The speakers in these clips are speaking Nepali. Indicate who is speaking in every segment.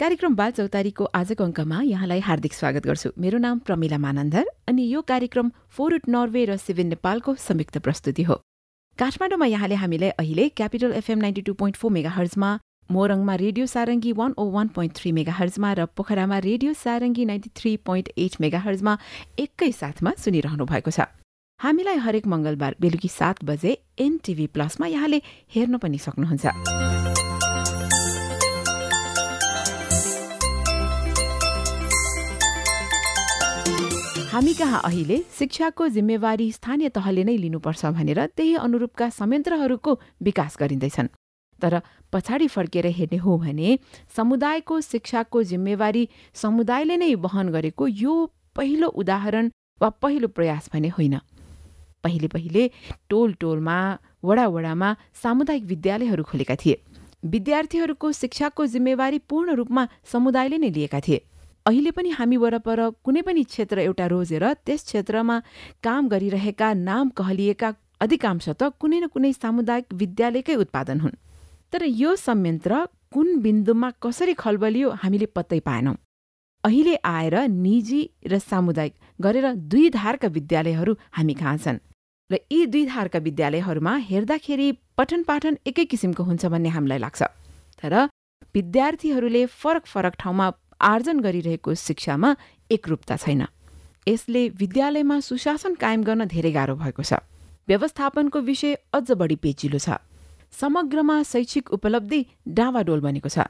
Speaker 1: कार्यक्रम बाल चौतारीको आजको अङ्कमा यहाँलाई हार्दिक स्वागत गर्छु। मेरो नाम प्रमिला मानन्दर अनि यो कार्यक्रम फोरुट नर्वे र सिभिन नेपालको संयुक्त प्रस्तुति हो। काठमाडौँमा यहाँले हामीलाई अहिले Capital FM ninety two point four mega हर्जमा मोरङमा radio Sarangi one O one point three mega हर्जमा र पोखरामा radio Sarangi ninety three point eight mega हर्जमा एकै साथमा सुनिरहनु भएको छ। हामीलाई हरेक मङ्गलबार बेलुकी सात बजे एनटिभी प्लसमा यहाँले हेर्न पनि सक्नुहुन्छ। हामी कहाँ अहिले? शिक्षाको जिम्मेवारी स्थानीय तहले नै लिनुपर्छ भनेर त्यही अनुरूपका संयन्त्रहरूको विकास गरिँदैछन्। तर पछाडि फर्केर हेर्ने हो भने समुदायको शिक्षाको जिम्मेवारी समुदायले नै वहन गरेको यो पहिलो उदाहरण वा पहिलो प्रयास भने होइन। पहिले पहिले टोल टोलमा वडा वडामा सामुदायिक विद्यालयहरू खोलेका थिए। विद्यार्थीहरूको शिक्षाको जिम्मेवारी पूर्ण रूपमा समुदायले नै लिएका थिए। अहिले पनि हामी वरपर कुनै पनि क्षेत्र एउटा रोजेर त्यस क्षेत्रमा काम गरिरहेका नाम कहलिएका अधिकांश त कुनै न कुनै सामुदायिक विद्यालयकै उत्पादन हुन्। तर यो संयन्त्र कुन बिन्दुमा कसरी खलबलियो हामीले पत्तै पाएनौँ। अहिले आएर निजी र सामुदायिक गरेर दुई धारका विद्यालयहरू हामी कहाँ छन्? र यी दुई धारका विद्यालयहरूमा हेर्दाखेरि पठन पाठन एकै किसिमको हुन्छ भन्ने हामीलाई लाग्छ। तर विद्यार्थीहरूले फरक फरक ठाउँमा आर्जन गरिरहेको शिक्षामा एकरूपता छैन। यसले विद्यालयमा सुशासन कायम गर्न धेरै गाह्रो भएको छ। व्यवस्थापनको विषय अझ बढी पेचिलो छ। समग्रमा शैक्षिक उपलब्धि डाँवाडोल बनेको छ।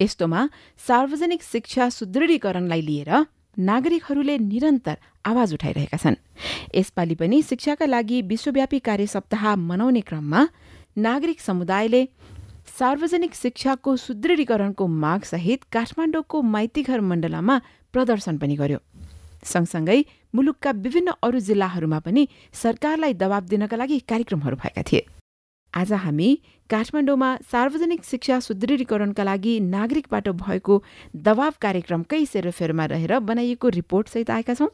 Speaker 1: यस्तोमा सार्वजनिक शिक्षा सुदृढीकरणलाई लिएर नागरिकहरूले निरन्तर आवाज उठाइरहेका छन्। यसपालि पनि शिक्षाका लागि विश्वव्यापी कार्य सप्ताह मनाउने क्रममा नागरिक समुदायले सार्वजनिक शिक्षाको सुदृढीकरणको मागसहित काठमाडौँको माइतीघर मण्डलामा प्रदर्शन पनि गर्यो। सँगसँगै मुलुकका विभिन्न अरू जिल्लाहरूमा पनि सरकारलाई दबाब दिनका लागि कार्यक्रमहरू भएका थिए। आज हामी काठमाडौँमा सार्वजनिक शिक्षा सुदृढीकरणका लागि नागरिकबाट भएको दबाव कार्यक्रमकै सेरोफेरोमा रहेर बनाइएको रिपोर्टसहित आएका छौँ।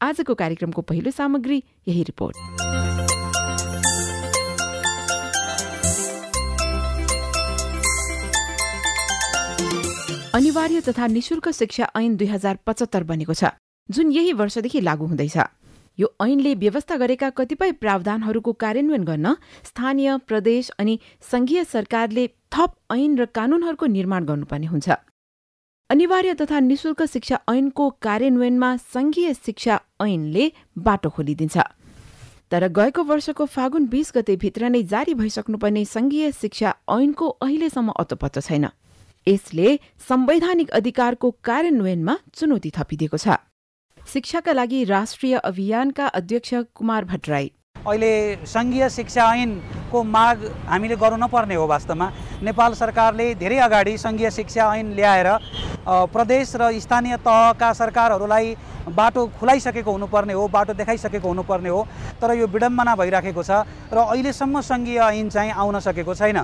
Speaker 1: आजको कार्यक्रमको पहिलो सामग्री यही रिपोर्ट। अनिवार्य तथा निशुल्क शिक्षा ऐन दुई हजार पचहत्तर बनेको छ जुन यही वर्षदेखि लागू हुँदैछ। यो ऐनले व्यवस्था गरेका कतिपय प्रावधानहरूको कार्यान्वयन गर्न स्थानीय प्रदेश अनि संघीय सरकारले थप ऐन र कानूनहरूको निर्माण गर्नुपर्ने हुन्छ। अनिवार्य तथा निशुल्क शिक्षा ऐनको कार्यान्वयनमा संघीय शिक्षा ऐनले बाटो खोलिदिन्छ। तर गएको वर्षको फागुन बीस गतेभित्र नै जारी भइसक्नुपर्ने संघीय शिक्षा ऐनको अहिलेसम्म अतोपत्तो छैन। यसले संवैधानिक अधिकारको कार्यान्वयनमा चुनौती थपिदिएको छ। शिक्षाका लागि राष्ट्रिय अभियानका अध्यक्ष कुमार भट्टराई।
Speaker 2: अहिले सङ्घीय शिक्षा ऐनको माग हामीले गर्नु नपर्ने हो वास्तवमा। नेपाल सरकारले धेरै अगाडि सङ्घीय शिक्षा ऐन ल्याएर प्रदेश र स्थानीय तहका सरकारहरूलाई बाटो खुलाइसकेको हुनुपर्ने हो बाटो देखाइसकेको हुनुपर्ने हो। तर यो विडम्बना भइराखेको छ र अहिलेसम्म सङ्घीय ऐन चाहिँ आउन सकेको छैन।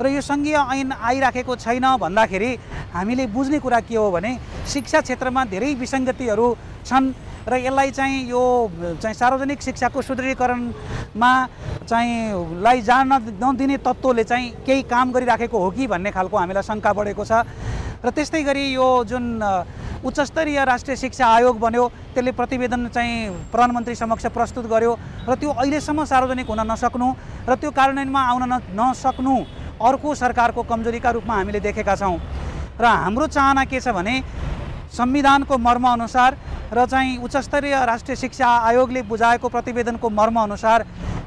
Speaker 2: र यो सङ्घीय ऐन आइराखेको छैन भन्दाखेरि हामीले बुझ्ने कुरा के हो भने शिक्षा क्षेत्रमा धेरै विसङ्गतिहरू छन् र यसलाई चाहिँ यो चाहिँ सार्वजनिक शिक्षाको सुदृढीकरणमा चाहिँ लाई जान नदिने तत्त्वले चाहिँ केही काम गरिराखेको हो कि भन्ने खालको हामीलाई शङ्का बढेको छ। र त्यस्तै गरी यो जुन उच्चस्तरीय राष्ट्रिय शिक्षा आयोग बन्यो त्यसले प्रतिवेदन चाहिँ प्रधानमन्त्री समक्ष प्रस्तुत गर्यो र त्यो अहिलेसम्म सार्वजनिक हुन नसक्नु र त्यो कार्यान्वयनमा आउन नसक्नु अर्को सरकारको कमजोरीका रूपमा हामीले देखेका छौँ। र हाम्रो चाहना के छ भने संविधानको मर्मअनुसार र चाहिँ उच्चस्तरीय राष्ट्रिय शिक्षा आयोगले बुझाएको प्रतिवेदनको मर्मअनुसार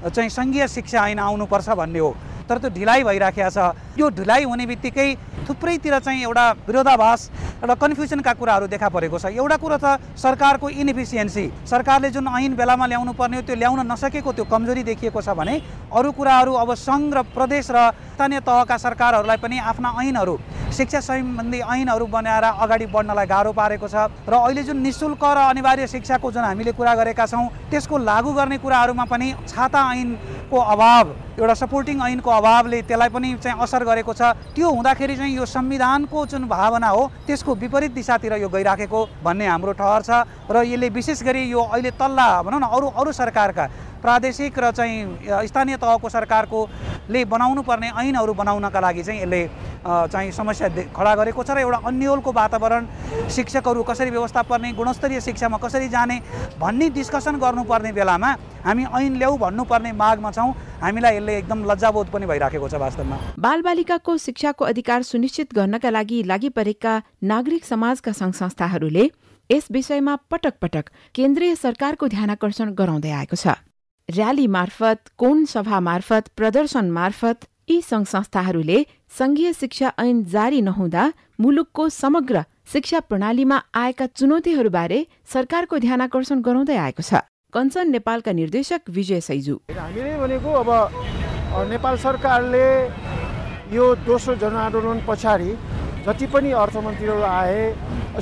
Speaker 2: चाहिँ सङ्घीय शिक्षा ऐन आउनुपर्छ भन्ने हो। तर त्यो ढिलाइ भइराखेको छ। यो ढिलाइ हुने बित्तिकै थुप्रैतिर चाहिँ एउटा विरोधाभास एउटा कन्फ्युजनका कुराहरू देखा परेको छ। एउटा कुरो त सरकारको इनएफिसियन्सी सरकारले जुन ऐन बेलामा ल्याउनु पर्ने हो त्यो ल्याउन नसकेको त्यो कमजोरी देखिएको छ भने अरू कुराहरू अब सङ्घ र प्रदेश र स्थानीय तहका सरकारहरूलाई पनि आफ्ना ऐनहरू शिक्षा सम्बन्धी ऐनहरू बनाएर अगाडि बढ्नलाई गाह्रो पारेको छ र अहिले जुन नि शुल्क र अनिवार्य शिक्षाको जुन हामीले कुरा गरेका छौँ त्यसको लागू गर्ने कुराहरूमा पनि छाता ऐनको अभाव एउटा सपोर्टिङ ऐनको अभावले त्यसलाई पनि चाहिँ असर गरेको छ। त्यो हुँदाखेरि चाहिँ यो संविधानको जुन भावना हो त्यसको विपरीत दिशातिर यो गइराखेको भन्ने हाम्रो ठहर छ र यसले विशेष गरी यो अहिले तल्ला भनौँ न अरू अरू सरकारका प्रादेशिक र चाहिँ स्थानीय तहको सरकारकोले बनाउनु पर्ने ऐनहरू बनाउनका लागि चाहिँ यसले चाहिँ समस्या खडा गरेको छ र एउटा अन्यलको वातावरण शिक्षकहरू कसरी व्यवस्था पर्ने गुणस्तरीय शिक्षामा कसरी जाने भन्ने डिस्कसन गर्नुपर्ने बेलामा हामी ऐन ल्याऊ भन्नुपर्ने मागमा छौँ। हामीलाई यसले एकदम लज्जाबोध पनि भइराखेको छ वास्तवमा।
Speaker 1: बालबालिकाको शिक्षाको अधिकार सुनिश्चित गर्नका लागि लागि परेका नागरिक समाजका सङ्घ संस्थाहरूले यस विषयमा पटक पटक केन्द्रीय सरकारको ध्यानकर्षण गराउँदै आएको छ। र्याली मार्फत कोण सभा मार्फत प्रदर्शन मार्फत यी सङ्घ संस्थाहरूले संघीय शिक्षा ऐन जारी नहुँदा मुलुकको समग्र शिक्षा प्रणालीमा आएका चुनौतीहरूबारे सरकारको ध्यानकर्षण गराउँदै आएको छ। कञ्चन नेपालका निर्देशक विजय सैजु।
Speaker 3: हामीले भनेको अब नेपाल सरकारले यो दोस्रो जनआन्दोलन पछाडि जति पनि अर्थमन्त्रीहरू आए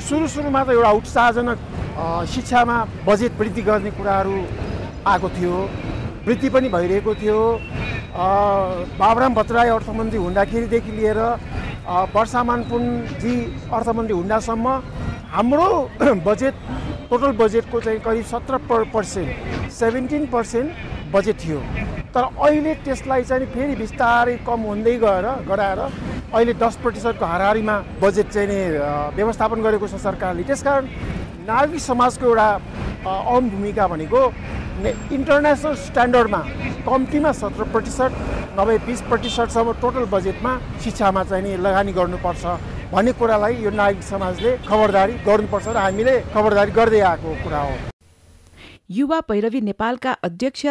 Speaker 3: सुरु सुरुमा त एउटा उत्साहजनक शिक्षामा बजेट वृद्धि गर्ने कुराहरू आएको थियो वृद्धि पनि भइरहेको थियो। बाबुराम भट्टराई अर्थमन्त्री हुँदाखेरिदेखि लिएर वर्षामान पुनजी अर्थमन्त्री हुँदासम्म हाम्रो बजेट टोटल बजेटको चाहिँ करिब सत्र पर्सेन्ट सेभेन्टिन पर्सेन्ट बजेट थियो। तर अहिले त्यसलाई चाहिँ फेरि बिस्तारै कम हुँदै गएर गराएर अहिले दस प्रतिशतको हाराहारीमा बजेट चाहिँ नि व्यवस्थापन गरेको छ सरकारले। त्यसकारण नागरिक समाजको एउटा अहम भूमिका भनेको इन्टरनेसनल स्ट्यान्डर्डमा कम्तीमा सत्र प्रतिशत नभए बिस प्रतिशतसम्म टोटल बजेटमा शिक्षामा चाहिँ नि लगानी गर्नुपर्छ भन्ने कुरालाई यो नागरिक समाजले खबरदारी गर्नुपर्छ र हामीले खबरदारी गर्दै आएको कुरा हो।
Speaker 1: युवा पैरवी नेपालका अध्यक्ष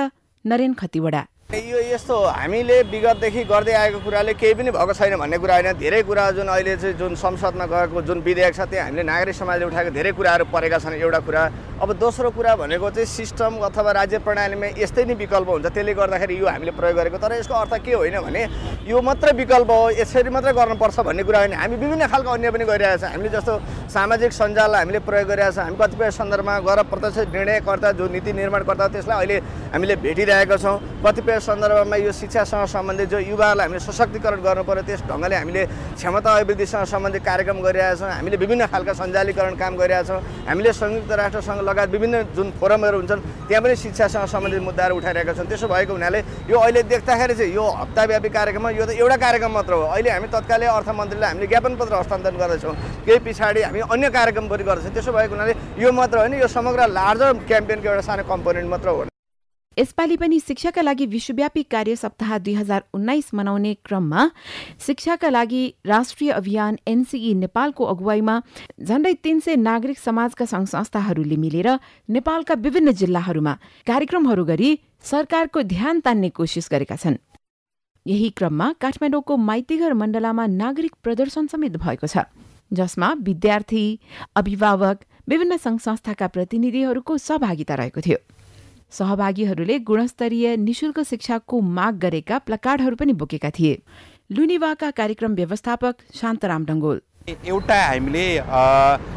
Speaker 1: नरेन खतिवडा।
Speaker 4: यो यस्तो हामीले विगतदेखि गर्दै आएको कुराले केही पनि भएको छैन भन्ने कुरा होइन। धेरै कुरा जुन अहिले चाहिँ जुन संसदमा गएको जुन विधेयक छ त्यहाँ हामीले नागरिक समाजले उठाएको धेरै कुराहरू परेका छन् एउटा कुरा। अब दोस्रो कुरा भनेको चाहिँ सिस्टम अथवा राज्य प्रणालीमा यस्तै नै विकल्प हुन्छ। त्यसले गर्दाखेरि यो हामीले प्रयोग गरेको। तर यसको अर्थ के होइन भने यो मात्रै विकल्प हो यसरी मात्रै गर्नुपर्छ भन्ने कुरा होइन। हामी विभिन्न खालको अन्य पनि गरिरहेका छौँ। हामीले जस्तो सामाजिक सञ्जाललाई हामीले प्रयोग गरिरहेका छौँ। हामी कतिपय सन्दर्भमा गएर प्रत्यक्ष निर्णयकर्ता जो नीति निर्माणकर्ता त्यसलाई अहिले हामीले भेटिरहेका छौँ। कतिपय सन्दर्भमा यो शिक्षासँग सम्बन्धित जो युवाहरूलाई हामीले सशक्तिकरण गर्नु पऱ्यो त्यस ढङ्गले हामीले क्षमता अभिवृद्धिसँग सम्बन्धित कार्यक्रम गरिरहेका छौँ। हामीले विभिन्न खालका सञ्जालीकरण काम गरिरहेका छौँ। हामीले संयुक्त राष्ट्रसङ्घ लगायत विभिन्न जुन फोरमहरू हुन्छन् त्यहाँ पनि शिक्षासँग सम्बन्धित मुद्दाहरू उठाइरहेका छन् त्यसो भएको हुनाले यो अहिले देख्दाखेरि चाहिँ यो हप्ताव्यापी कार्यक्रममा यो त एउटा कार्यक्रम मात्र हो। अहिले हामी तत्कालै अर्थमन्त्रीलाई हामीले ज्ञापन पत्र हस्तान्तरण गर्दैछौँ। केही पछाडि हामी अन्य कार्यक्रम पनि गर्दैछौँ। त्यसो भएको हुनाले यो मात्र होइन यो समग्र लार्जर क्याम्पेनको एउटा सानो कम्पोनेन्ट मात्र हो।
Speaker 1: यसपालि पनि शिक्षाका लागि विश्वव्यापी कार्य सप्ताह दुई हजार उन्नाइस मनाउने क्रममा शिक्षाका लागि राष्ट्रिय अभियान एनसिई नेपालको अगुवाईमा झण्डै तीन सय नागरिक समाजका सङ्घ संस्थाहरूले मिलेर नेपालका विभिन्न जिल्लाहरूमा कार्यक्रमहरू गरी सरकारको ध्यान तान्ने कोसिस गरेका छन्। यही क्रममा काठमाडौँको माइतीघर मण्डलामा नागरिक प्रदर्शन समेत भएको छ जसमा विद्यार्थी अभिभावक विभिन्न सङ्घ संस्थाका प्रतिनिधिहरूको सहभागिता रहेको थियो। सहभागीहरूले गुणस्तरीय निशुल्क शिक्षाको माग गरेका प्लकार्डहरू पनि बोकेका थिए। लुनिवाका कार्यक्रम व्यवस्थापक शान्तराम डङ्गोल
Speaker 5: एउटा हामीले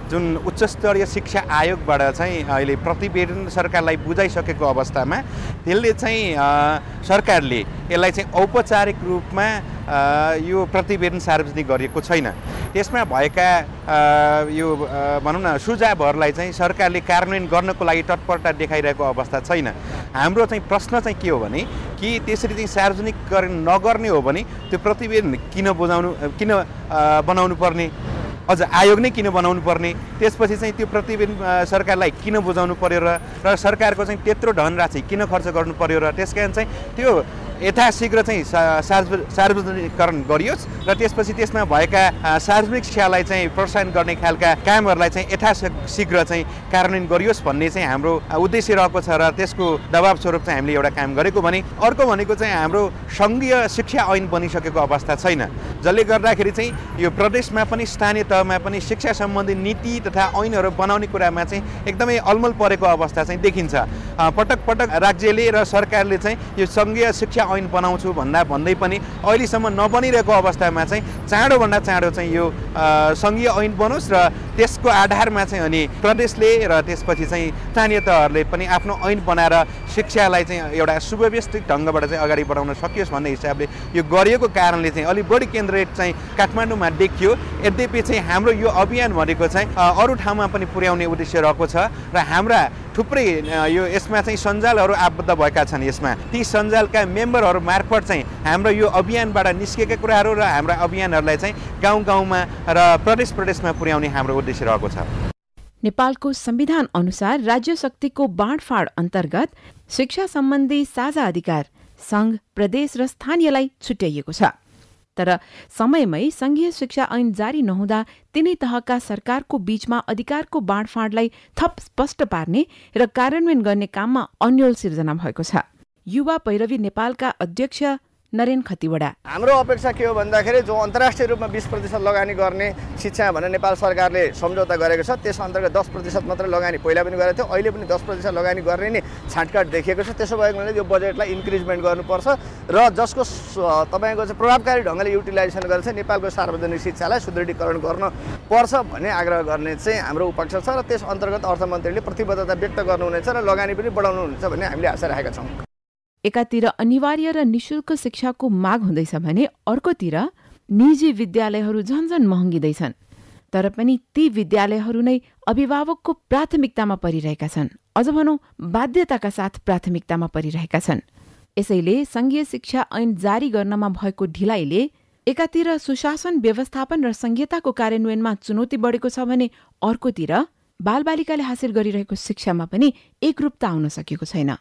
Speaker 5: जुन उच्च स्तरीय शिक्षा आयोगबाट चाहिँ अहिले प्रतिवेदन सरकारलाई बुझाइसकेको अवस्थामा त्यसले चाहिँ सरकारले यसलाई चाहिँ औपचारिक रूपमा यो प्रतिवेदन सार्वजनिक गरिएको छैन। त्यसमा भएका यो भनौँ न सुझावहरूलाई चाहिँ सरकारले कार्यान्वयन गर्नको लागि तत्परता देखाइरहेको अवस्था छैन। हाम्रो चाहिँ प्रश्न चाहिँ के हो भने कि त्यसरी चाहिँ सार्वजनिकरण नगर्ने हो भने त्यो प्रतिवेदन किन बुझाउनु किन बनाउनु पर्ने अझ आयोग नै किन बनाउनु पर्ने? त्यसपछि चाहिँ त्यो प्रतिवेदन सरकारलाई किन बुझाउनु पर्यो र र सरकारको चाहिँ त्यत्रो धनराशि किन खर्च गर्नु पर्यो र त्यस कारण चाहिँ त्यो यथाशीघ्र चाहिँ सार्वजनिकरण गरियोस् र त्यसपछि त्यसमा भएका सार्वजनिक शिक्षालाई चाहिँ प्रोत्साहन गर्ने खालका कामहरूलाई चाहिँ यथाशीघ्र चाहिँ कार्यान्वयन गरियोस् भन्ने चाहिँ हाम्रो उद्देश्य रहेको छ र त्यसको दबाब स्वरूप चाहिँ हामीले एउटा काम गरेको भने अर्को भनेको चाहिँ हाम्रो सङ्घीय शिक्षा ऐन बनिसकेको अवस्था छैन। जसले गर्दाखेरि चाहिँ यो प्रदेशमा पनि स्थानीय तहमा पनि शिक्षा सम्बन्धी नीति तथा ऐनहरू बनाउने कुरामा चाहिँ एकदमै अलमल परेको अवस्था चाहिँ देखिन्छ। पटक पटक राज्यले र सरकारले चाहिँ यो सङ्घीय शिक्षा ऐन बनाउँछु भन्दा भन्दै पनि अहिलेसम्म नबनिरहेको अवस्थामा चाहिँ चाँडोभन्दा चाँडो चाहिँ यो सङ्घीय ऐन बनोस् र त्यसको आधारमा चाहिँ अनि प्रदेशले र त्यसपछि चाहिँ स्थानीय तहहरूले पनि आफ्नो ऐन बनाएर शिक्षालाई चाहिँ एउटा सुव्यवस्थित ढङ्गबाट चाहिँ अगाडि बढाउन सकियोस् भन्ने हिसाबले यो गरिएको कारणले चाहिँ अलिक बढी केन्द्रित चाहिँ काठमाडौँमा देखियो। यद्यपि चाहिँ हाम्रो यो अभियान भनेको चाहिँ अरू ठाउँमा पनि पुर्याउने उद्देश्य रहेको छ र हाम्रा थुप्रै यो यसमा चाहिँ सञ्जालहरू आबद्ध भएका छन् यसमा। ती सञ्जालका मेम्बरहरू मार्फत चाहिँ हाम्रो यो अभियानबाट निस्केका कुराहरू र हाम्रा अभियानहरूलाई चाहिँ गाउँ गाउँमा र प्रदेश प्रदेशमा पुर्याउने हाम्रो उद्देश्य छ।
Speaker 1: नेपालको संविधान अनुसार राज्य शक्तिको बाँडफाँड अन्तर्गत शिक्षा सम्बन्धी साझा अधिकार संघ प्रदेश र स्थानीयलाई छुट्याइएको छ। तर समयमै संघीय शिक्षा ऐन जारी नहुँदा तिनै तहका सरकारको बीचमा अधिकारको बाँडफाँडलाई थप स्पष्ट पार्ने र कार्यान्वयन गर्ने काममा अन्यल सिर्जना भएको छ। युवा पैरवी नेपालका अध्यक्ष नरेन खतिवडा।
Speaker 4: हाम्रो अपेक्षा के हो भन्दाखेरि जो अन्तर्राष्ट्रिय रूपमा बिस प्रतिशत लगानी गर्ने शिक्षा भनेर नेपाल सरकारले सम्झौता गरेको छ त्यस अन्तर्गत दस प्रतिशत मात्रै लगानी पहिला पनि गरेको थियो अहिले पनि दस प्रतिशत लगानी गर्ने नै छाँटकाट देखिएको छ। त्यसो भएको हुनाले यो बजेटलाई इन्क्रिजमेन्ट गर्नुपर्छ र जसको तपाईँको चाहिँ प्रभावकारी ढङ्गले युटिलाइजेसन गरेर चाहिँ नेपालको सार्वजनिक शिक्षालाई सुदृढीकरण गर्न पर्छ भन्ने आग्रह गर्ने चाहिँ हाम्रो उपक्ष छ र त्यस अन्तर्गत अर्थमन्त्रीले प्रतिबद्धता व्यक्त गर्नुहुनेछ र लगानी पनि बढाउनुहुन्छ भन्ने हामीले आशा राखेका छौँ।
Speaker 1: एकातिर अनिवार्य र निशुल्क शिक्षाको माग हुँदैछ भने अर्कोतिर निजी विद्यालयहरू झन्झन महँगिँदैछन्। तर पनि ती विद्यालयहरू नै अभिभावकको प्राथमिकतामा परिरहेका छन्। अझ भनौँ बाध्यताका साथ प्राथमिकतामा परिरहेका छन्। यसैले संघीय शिक्षा ऐन जारी गर्नमा भएको ढिलाइले एकातिर सुशासन व्यवस्थापन र संहिताको कार्यान्वयनमा चुनौती बढेको छ भने अर्कोतिर बालबालिकाले हासिल गरिरहेको शिक्षामा पनि एकरूपता आउन सकेको छैन।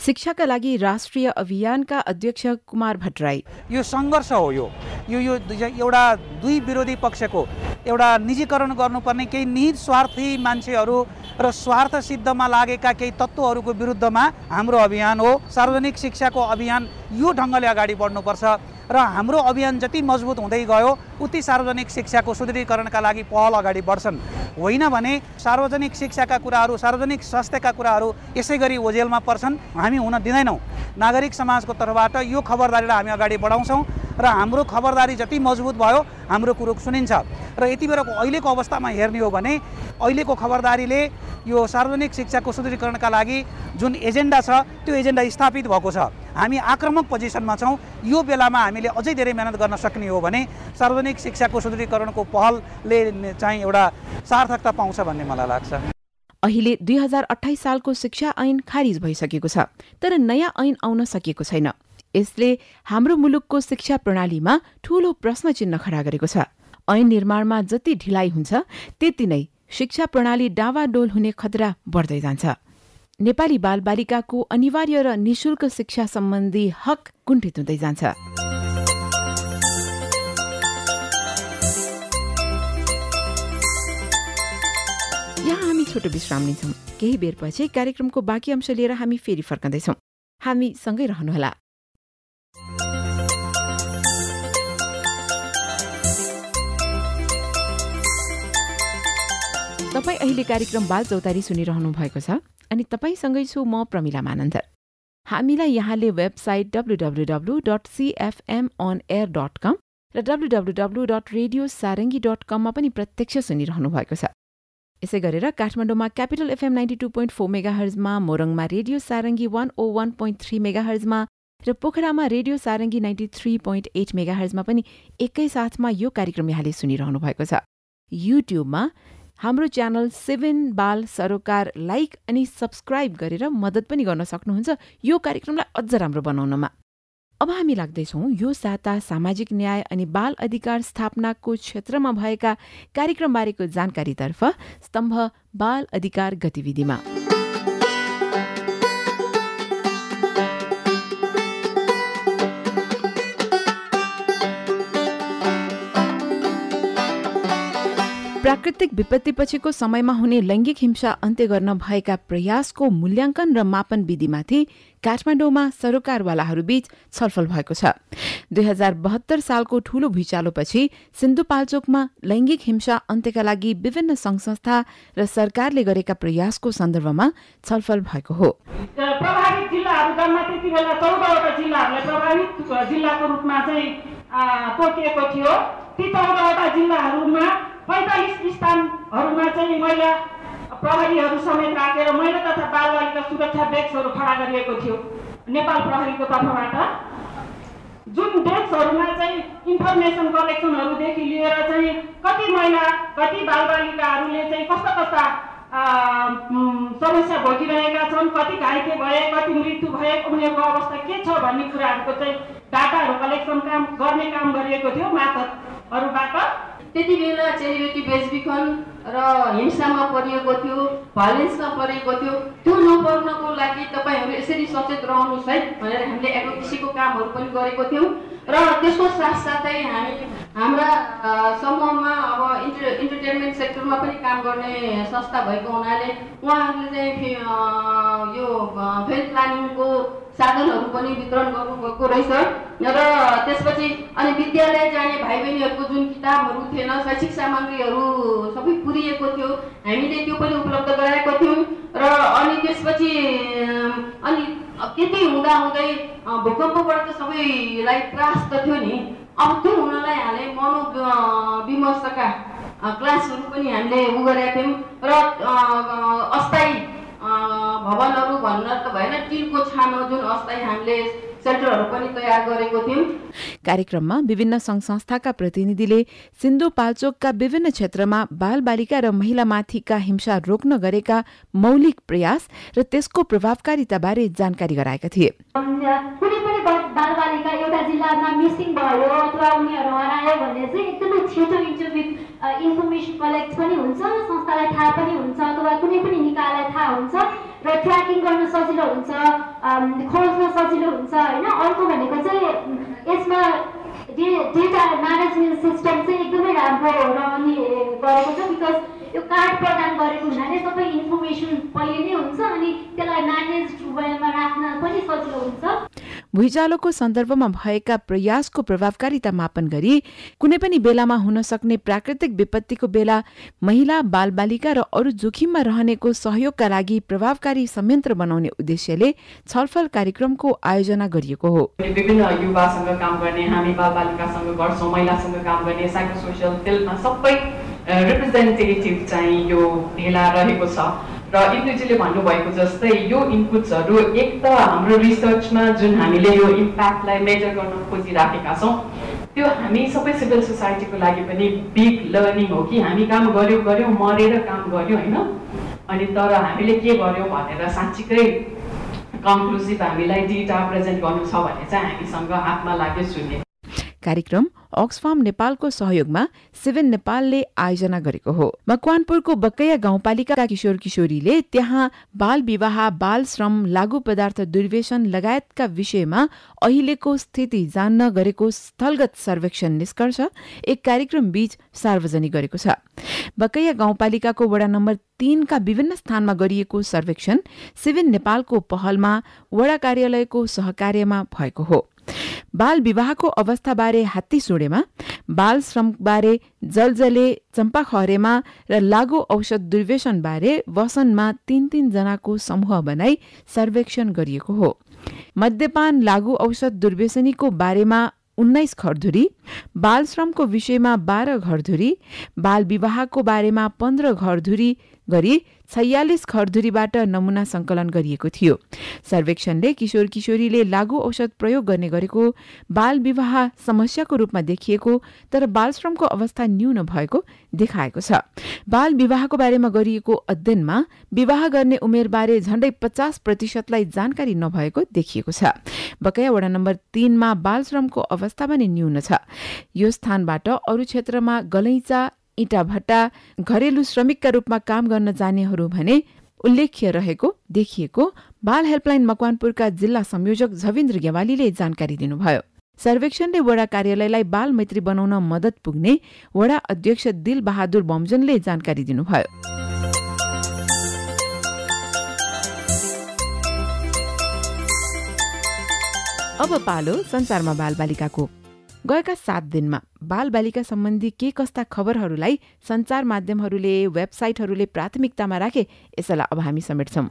Speaker 1: शिक्षाका लागि राष्ट्रिय अभियानका अध्यक्ष कुमार भट्टराई।
Speaker 2: यो सङ्घर्ष हो यो। यो एउटा दुई विरोधी पक्षको एउटा निजीकरण गर्नुपर्ने केही निहित स्वार्थी मान्छेहरू र स्वार्थ सिद्धमा लागेका केही तत्त्वहरूको विरुद्धमा हाम्रो अभियान हो। सार्वजनिक शिक्षाको अभियान यो ढङ्गले अगाडि बढ्नुपर्छ। र हाम्रो अभियान जति मजबुत हुँदै गयो उति सार्वजनिक शिक्षाको सुदृढीकरणका लागि पहल अगाडि बढ्छन्। होइन भने सार्वजनिक शिक्षाका कुराहरू सार्वजनिक स्वास्थ्यका कुराहरू यसै गरी ओझेलमा पर्छन् हामी हुन दिँदैनौँ। नागरिक समाजको तर्फबाट यो खबरदारीलाई हामी अगाडि बढाउँछौँ र हाम्रो खबरदारी जति मजबुत भयो हाम्रो कुरो सुनिन्छ। र यति बेलाको अहिलेको अवस्थामा हेर्ने हो भने अहिलेको खबरदारीले यो सार्वजनिक शिक्षाको सुदृढीकरणका लागि जुन एजेन्डा छ त्यो एजेन्डा स्थापित भएको छ। हामी आक्रामक पोजिसनमा छौँ। यो बेलामा हामीले अझै धेरै मेहनत गर्न सक्ने हो भने सार्वजनिक शिक्षाको सुदृढीकरणको पहलले चाहिँ एउटा सार्थकता पाउँछ भन्ने मलाई लाग्छ।
Speaker 1: अहिले दुई हजार अठाइस सालको शिक्षा ऐन खारिज भइसकेको छ तर नयाँ ऐन आउन सकेको छैन। यसले हाम्रो मुलुकको शिक्षा प्रणालीमा ठूलो प्रश्न चिन्ह खडा गरेको छ। ऐन निर्माणमा जति ढिलाइ हुन्छ त्यति नै शिक्षा प्रणाली डावाडोल हुने खतरा बढ्दै जान्छ। नेपाली बालबालिकाको अनिवार्य र निशुल्क शिक्षा सम्बन्धी हक कुण्ठित हुँदै जान्छ। यहाँ हामी छोटो विश्राम लिन्छौँ केही बेरपछि कार्यक्रमको बाँकी अंश लिएर हामी फेरि फर्कँदैछौँ। हामी सँगै रहनुहोला। तपाईँ अहिले कार्यक्रम बाल चौतारी सुनिरहनु भएको छ? अनि तपाईँसँगै छु म प्रमिला मानन्दर। हामीलाई यहाँले website W W W dot CFM on air dot com र W W W dot radio Sarangi dot कममा पनि प्रत्यक्ष सुनिरहनु भएको छ। यसै गरेर काठमाडौँमा Capital FM ninety two point four mega हर्जमा मोरङमा radio Sarangi one O one point three mega हर्जमा र पोखरामा radio Sarangi ninety three point eight mega हर्जमा पनि एकैसाथमा यो कार्यक्रम यहाँले सुनिरहनु भएको छ। युट्युबमा हाम्रो च्यानल सेभेन बाल सरोकार लाइक अनि सब्सक्राइब गरेर मद्दत पनि गर्न सक्नुहुन्छ यो कार्यक्रमलाई अझ राम्रो बनाउनमा। अब हामी लाग्दैछौँ यो साता सामाजिक न्याय अनि बाल अधिकार स्थापनाको क्षेत्रमा भएका कार्यक्रमबारेको जानकारीतर्फ स्तम्भ बाल अधिकार गतिविधिमा। प्राकृतिक विपत्तिपछिको समयमा हुने लैङ्गिक हिंसा अन्त्य गर्न भएका प्रयासको मूल्याङ्कन र मापन विधिमाथि काठमाडौँमा सरोकारवालाहरूबीच छलफल भएको छ। दुई हजार बहत्तर सालको ठूलो भुइँचालोपछि सिन्धुपाल्चोकमा लैङ्गिक हिंसा अन्त्यका लागि विभिन्न सङ्घ संस्था र सरकारले गरेका प्रयासको सन्दर्भमा छलफल भएको हो।
Speaker 6: तोकिएको थियो। ती चौधवटा जिल्लाहरूमा पैँतालिस स्थानहरूमा चाहिँ महिला प्रहरीहरू समेत राखेर महिला तथा बालबालिका सुरक्षा डेस्कहरू खडा गरिएको थियो। नेपाल प्रहरीको तर्फबाट। जुन डेस्कहरूमा चाहिँ इन्फर्मेसन कलेक्सनहरूदेखि लिएर चाहिँ कति महिला कति बालबालिकाहरूले चाहिँ कस्ता कस्ता समस्या भोगिरहेका छन् कति घाइते भए कति मृत्यु भए उनीहरूको अवस्था के छ भन्ने कुराहरूको चाहिँ डाटाहरू कलेक्सन काम गर्ने काम गरिएको थियो मातहतहरूबाट।
Speaker 7: त्यति बेला चेलीबेटी बेचबिखन र हिंसामा परिएको थियो भाइलेन्समा परेको थियो त्यो नपर्नको लागि तपाईँहरू यसरी सचेत रहनुहोस् है भनेर हामीले एडभोकेसीको कामहरू पनि गरेको थियौँ। र त्यसको साथसाथै हामी हाम्रा समूहमा अब इन्टर इन्टरटेनमेन्ट सेक्टरमा पनि काम गर्ने संस्था भएको हुनाले उहाँहरूले चाहिँ यो फिल्म प्लानिङको साधनहरू पनि वितरण गर्नुभएको रहेछ। र त्यसपछि अनि विद्यालय जाने भाइ बहिनीहरूको जुन किताबहरू थिएन शैक्षिक सामग्रीहरू सबै पुरिएको थियो हामीले त्यो पनि उपलब्ध गराएको थियौँ। र अनि त्यसपछि अनि त्यति हुँदा हुँदै भूकम्पबाट त सबैलाई त्रास त थियो नि। अब त्यो हुनलाई हाले मनो विमर्शका क्लासहरू पनि हामीले उ गरेका थियौँ। र अस्थायी भवनहरू भन्न त भएन टिनको छानो जुन अस्थायी हामीले सेन्टरहरू पनि तयार गरेको थियौँ।
Speaker 1: कार्यक्रममा विभिन्न सङ्घ संस्थाका प्रतिनिधिले सिन्धुपाल्चोकका विभिन्न क्षेत्रमा बालबालिका र महिलामाथिका हिंसा रोक्न गरेका मौलिक प्रयास र त्यसको प्रभावकारिताबारे जानकारी गराएका थिए।
Speaker 8: कुनै पनि बालबालिका एउटा जिल्लामा मिसिङ भयो अथवा उनीहरू हरायो भने चाहिँ एकदमै छिटो इन्टरभ्यू इन्फर्मेसन कलेक्ट पनि हुन्छ संस्थालाई थाहा पनि हुन्छ अथवा कुनै पनि निकायलाई थाहा हुन्छ र ट्र्याकिङ गर्न सजिलो हुन्छ खोज्न सजिलो हुन्छ होइन? अर्को भनेको चाहिँ यसमा डे डेटा म्यानेजमेन्ट सिस्टम चाहिँ एकदमै राम्रो रहने गरेको छ बिकज यो कार्ड प्रदान गरेको हुनाले सबै इन्फर्मेसन पहिले नै हुन्छ अनि त्यसलाई म्यानेज वेमा राख्न पनि सजिलो हुन्छ।
Speaker 1: भुइँचालोको सन्दर्भमा भएका प्रयासको प्रभावकारिता मापन गरी कुनै पनि बेलामा हुन सक्ने प्राकृतिक विपत्तिको बेला महिला बालबालिका र अरू जोखिममा रहनेको सहयोगका लागि प्रभावकारी संयन्त्र बनाउने उद्देश्यले छलफल कार्यक्रमको आयोजना गरिएको हो।
Speaker 9: विभिन्न युवासँग काम गर्ने हामी बालबालिकासँग गर्छौँ महिलासँग काम गर्ने साइको सोसियल फिल्डमा सबै रिप्रेजेन्टेटिभ चाहिँ यो भेला रहेको छ। र इन्द्रजीले भन्नुभएको जस्तै यो इनपुट्सहरू एक त हाम्रो रिसर्चमा जुन हामीले यो इम्प्याक्टलाई मेजर गर्न खोजिराखेका छौँ त्यो हामी सबै सिभिल सोसाइटीको लागि पनि बिग लर्निङ हो कि हामी काम गऱ्यौँ गऱ्यौँ मरेर काम गऱ्यौँ होइन? अनि तर हामीले के गर्यौँ भनेर साँच्चीकै कन्क्लुसिभ हामीलाई डेटा प्रेजेन्ट गर्नु छ भने चाहिँ हामीसँग हातमा लाग्यो सुन्ने
Speaker 1: कार्यक्रम अक्सफार्म नेपालको सहयोगमा सिभेन नेपालले आयोजना गरेको हो। मकवानपुरको बकैया गाउँपालिकाका किशोर किशोरीले त्यहाँ बाल विवाह बाल श्रम लागू पदार्थ दुर्व्यसन लगायतका विषयमा अहिलेको स्थिति जान्न गरेको स्थलगत सर्वेक्षण निष्कर्ष एक कार्यक्रम बीच सार्वजनिक गरेको छ। बकैया गाउँपालिकाको वडा नम्बर तीनका विभिन्न स्थानमा गरिएको सर्वेक्षण सिभिन नेपालको पहलमा वडा कार्यालयको सहकार्यमा भएको हो। बाल विवाहको अवस्थाबारे हात्ती सुडेमा बाल श्रमबारे जलजले चम्पाखरेमा र लागु औषध दुर्व्यसनबारे वसनमा तीन तीनजनाको समूह बनाई सर्वेक्षण गरिएको हो। मद्यपान लागु औषध दुर्व्यसनीको बारेमा उन्नाइस घरधुरी बाल श्रमको विषयमा बाह्र घरधुरी बाल विवाहको बारेमा पन्ध्र घरधुरी गरी छयालिस घरधुरीबाट नमुना संकलन गरिएको थियो। सर्वेक्षणले किशोर किशोरीले लागू औषध प्रयोग गर्ने गरेको बाल विवाह समस्याको रूपमा देखिएको तर बाल श्रमको अवस्था न्यून भएको देखाएको छ। बाल विवाहको बारेमा गरिएको अध्ययनमा विवाह गर्ने उमेरबारे झण्डै पचास प्रतिशतलाई जानकारी नभएको देखिएको छ। बकैया वडा नम्बर तीनमा बाल श्रमको अवस्था पनि न्यून छ। यो स्थानबाट अरू क्षेत्रमा गलैँचा इँटा भट्टा घरेलु श्रमिकका रूपमा काम गर्न जानेहरू भने उल्लेख्य रहेको देखिएको बाल हेल्पलाइन मकवानपुरका जिल्ला संयोजक झविन्द्र गेवालीले जानकारी दिनुभयो। सर्वेक्षणले वडा कार्यालयलाई बाल मैत्री बनाउन मदत पुग्ने वडा अध्यक्ष दिल बहादुर बमजनले जानकारी दिनुभयो। अब पालो संसारमा बालबालिकाको गएका सात दिनमा बालबालिका सम्बन्धी के कस्ता खबरहरूलाई सञ्चार माध्यमहरूले वेबसाइटहरूले प्राथमिकतामा राखे यसैलाई अब हामी समेट्छौँ।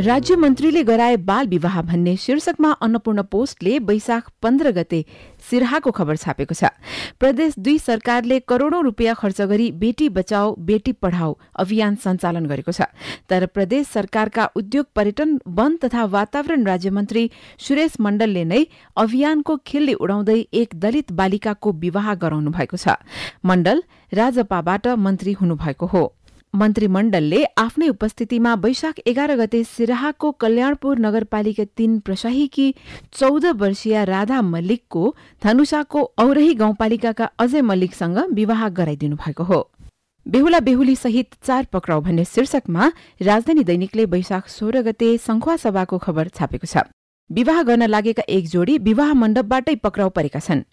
Speaker 1: राज्य मन्त्रीले गराए बाल विवाह भन्ने शीर्षकमा अन्नपूर्ण पोस्टले वैशाख पन्ध्र गते सिराहाको खबर छापेको छ। प्रदेश दुई सरकारले करोड़ौं रूपियाँ खर्च गरी बेटी बचाओ बेटी पढ़ाओ अभियान सञ्चालन गरेको छ। तर प्रदेश सरकारका उद्योग पर्यटन वन तथा वातावरण राज्यमन्त्री सुरेश मण्डलले नै अभियानको खिल्ली उडाउँदै एक दलित बालिकाको विवाह गराउनु भएको छ। मण्डल राजपाबाट मन्त्री हुनुभएको हो। मन्त्रीमण्डलले आफ्नै उपस्थितिमा वैशाख एघार गते सिराहाको कल्याणपुर नगरपालिका तीन प्रशाहीकी चौध वर्षीय राधा मल्लिकको धनुषाको औरही गाउँपालिकाका अजय मल्लिकसँग विवाह गराइदिनु भएको हो। बेहुला बेहुली सहित चार पक्राउ भन्ने शीर्षकमा राजधानी दैनिकले वैशाख सोह्र गते संखुवा सभाको खबर छापेको छ। विवाह गर्न लागेका एक जोडी विवाह मण्डपबाटै पक्राउ परेका छन्।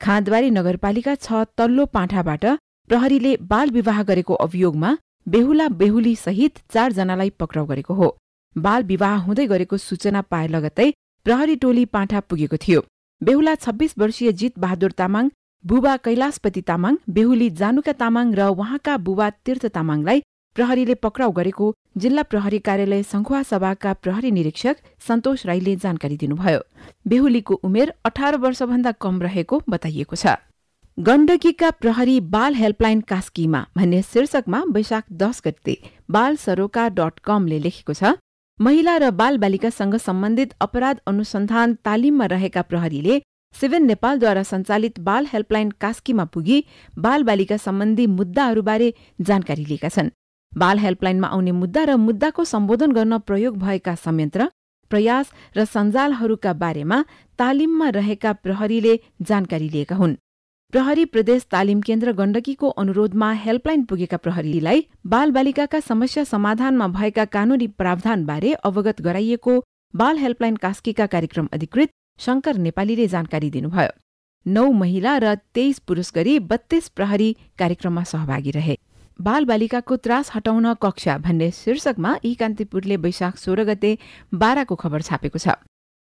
Speaker 1: खाँदबारी नगरपालिका छ तल्लो पाँठाबाट प्रहरीले बाल विवाह गरेको अभियोगमा बेहुला बेहुली सहित चारजनालाई पक्राउ गरेको हो। बाल विवाह हुँदै गरेको सूचना पाए लगत्तै प्रहरी टोली पाँठा पुगेको थियो। बेहुला छब्बीस वर्षीय जित बहादुर तामाङ बुबा कैलाशपति तामाङ बेहुली जानुका तामाङ र उहाँका बुबा तीर्थ तामाङलाई प्रहरीले पक्राउ गरेको जिल्ला प्रहरी कार्यालय संखुवा सभाका प्रहरी निरीक्षक सन्तोष राईले जानकारी दिनुभयो। बेहुलीको उमेर अठार वर्षभन्दा कम रहेको बताइएको छ। गण्डकीका प्रहरी बाल हेल्पलाइन कास्कीमा भन्ने शीर्षकमा वैशाख दस गते बाल सरोका डट कमले लेखेको छ महिला र बाल बालिकासँग सम्बन्धित अपराध अनुसन्धान तालिममा रहेका प्रहरीले सेभेन नेपालद्वारा सञ्चालित बाल हेल्पलाइन कास्कीमा पुगी बाल बालिका सम्बन्धी मुद्दाहरूबारे जानकारी लिएका छन्। बाल हेल्पलाइनमा आउने मुद्दा र मुद्दाको सम्बोधन गर्न प्रयोग भएका संयन्त्र प्रयास र सञ्जालहरूका बारेमा तालिममा रहेका प्रहरीले जानकारी लिएका हुन्। प्रहरी प्रदेश तालिम केन्द्र गण्डकीको अनुरोधमा हेल्पलाइन पुगेका प्रहरीलाई बालबालिकाका समस्या समाधानमा भएका कानूनी प्रावधानबारे अवगत गराइएको बाल हेल्पलाइन कास्कीका कार्यक्रम अधिकृत शंकर नेपालीले जानकारी दिनुभयो। नौ महिला र तेइस पुरुष गरी बत्तीस प्रहरी कार्यक्रममा सहभागी रहे। बाल बालिकाको त्रास हटाउन कक्षा भन्ने शीर्षकमा यी कान्तिपुरले वैशाख सोह्र गते बाह्रको खबर छापेको छ।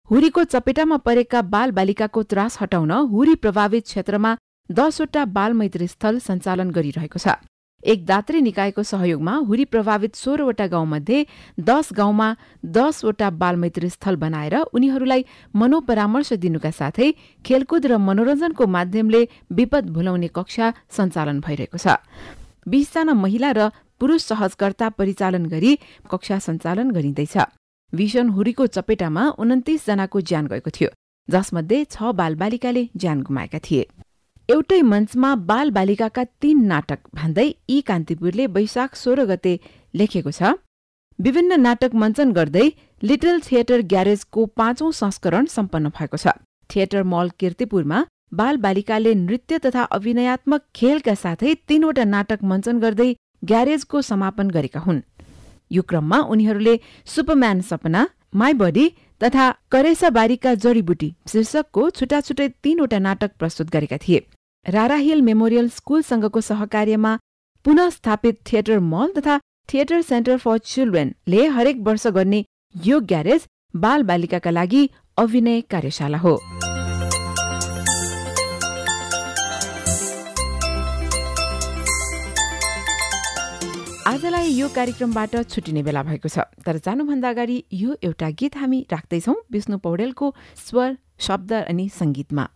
Speaker 1: हुरीको चपेटामा परेका बाल बालिकाको त्रास हटाउन हुरी प्रभावित क्षेत्रमा दसवटा बाल मैत्री स्थल सञ्चालन गरिरहेको छ। एक दात्री निकायको सहयोगमा हुरी प्रभावित सोह्रवटा गाउँमध्ये दस गाउँमा दसवटा बालमैत्री स्थल बनाएर उनीहरूलाई मनोपरामर्श दिनुका साथै खेलकुद र मनोरञ्जनको माध्यमले विपद भुलाउने कक्षा सञ्चालन भइरहेको छ। बीसजना महिला र पुरूष सहजकर्ता परिचालन गरी कक्षा सञ्चालन गरिँदैछ। भीषण हुरीको चपेटामा उन्तिस जनाको ज्यान गएको थियो। जसमध्ये छ बालबालिकाले ज्यान गुमाएका थिए। एउटै मञ्चमा बाल बालिकाका तीन नाटक भन्दै यी कान्तिपुरले वैशाख सोह्र गते लेखेको छ। विभिन्न नाटक मञ्चन गर्दै लिटल थिएटर ग्यारेजको पाँचौं संस्करण सम्पन्न भएको छ। थिएटर मल किर्तिपुरमा बाल बालिकाले नृत्य तथा अभिनयात्मक खेलका साथै तीनवटा नाटक मञ्चन गर्दै ग्यारेजको समापन गरेका हुन्। यो क्रममा उनीहरूले सुपरम्यान सपना माई बडी तथा करेसा बारीका जडीबुटी शीर्षकको छुट्टा छुट्टै तीनवटा नाटक प्रस्तुत गरेका थिए। राराहिल मेमोरियल स्कूलसँगको सहकार्यमा पुनः स्थापित थिएटर मल तथा थिएटर सेन्टर फर चिल्ड्रेनले हरेक वर्ष गर्ने यो ग्यारेज बाल बालिकाका लागि अभिनय कार्यशाला हो। आजलाई यो कार्यक्रमबाट छुटिने बेला भएको छ। तर जानुभन्दा अगाडि यो एउटा गीत हामी राख्दैछौ। विष्णु पौडेलको स्वर शब्द अनि सङ्गीतमा।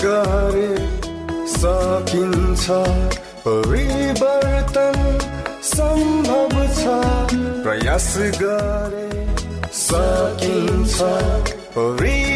Speaker 10: गरे सकिन्छ परिवर्तन सम्भव छ। प्रयास गरे सकिन्छ परिवर्तन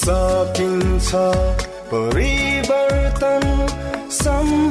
Speaker 10: सकिन्छ। परिवर्तन सम्भव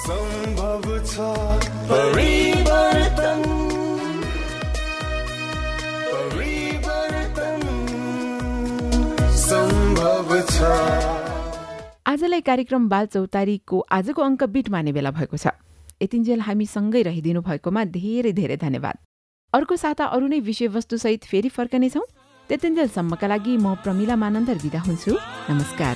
Speaker 10: सम्भव छ परिवर्तन परिवर्तन सम्भव छ
Speaker 1: आजलाई कार्यक्रम बाल चौतारीको आजको अङ्क बिट माने बेला भएको छ। यतिन्जेल हामी सँगै रहिदिनु भएकोमा धेरै धेरै धन्यवाद। अर्को साता अरू नै विषयवस्तुसहित फेरि फर्कनेछौँ। त्यतिन्जेलसम्मका लागि म प्रमिला मानन्दर बिदा हुन्छु। नमस्कार।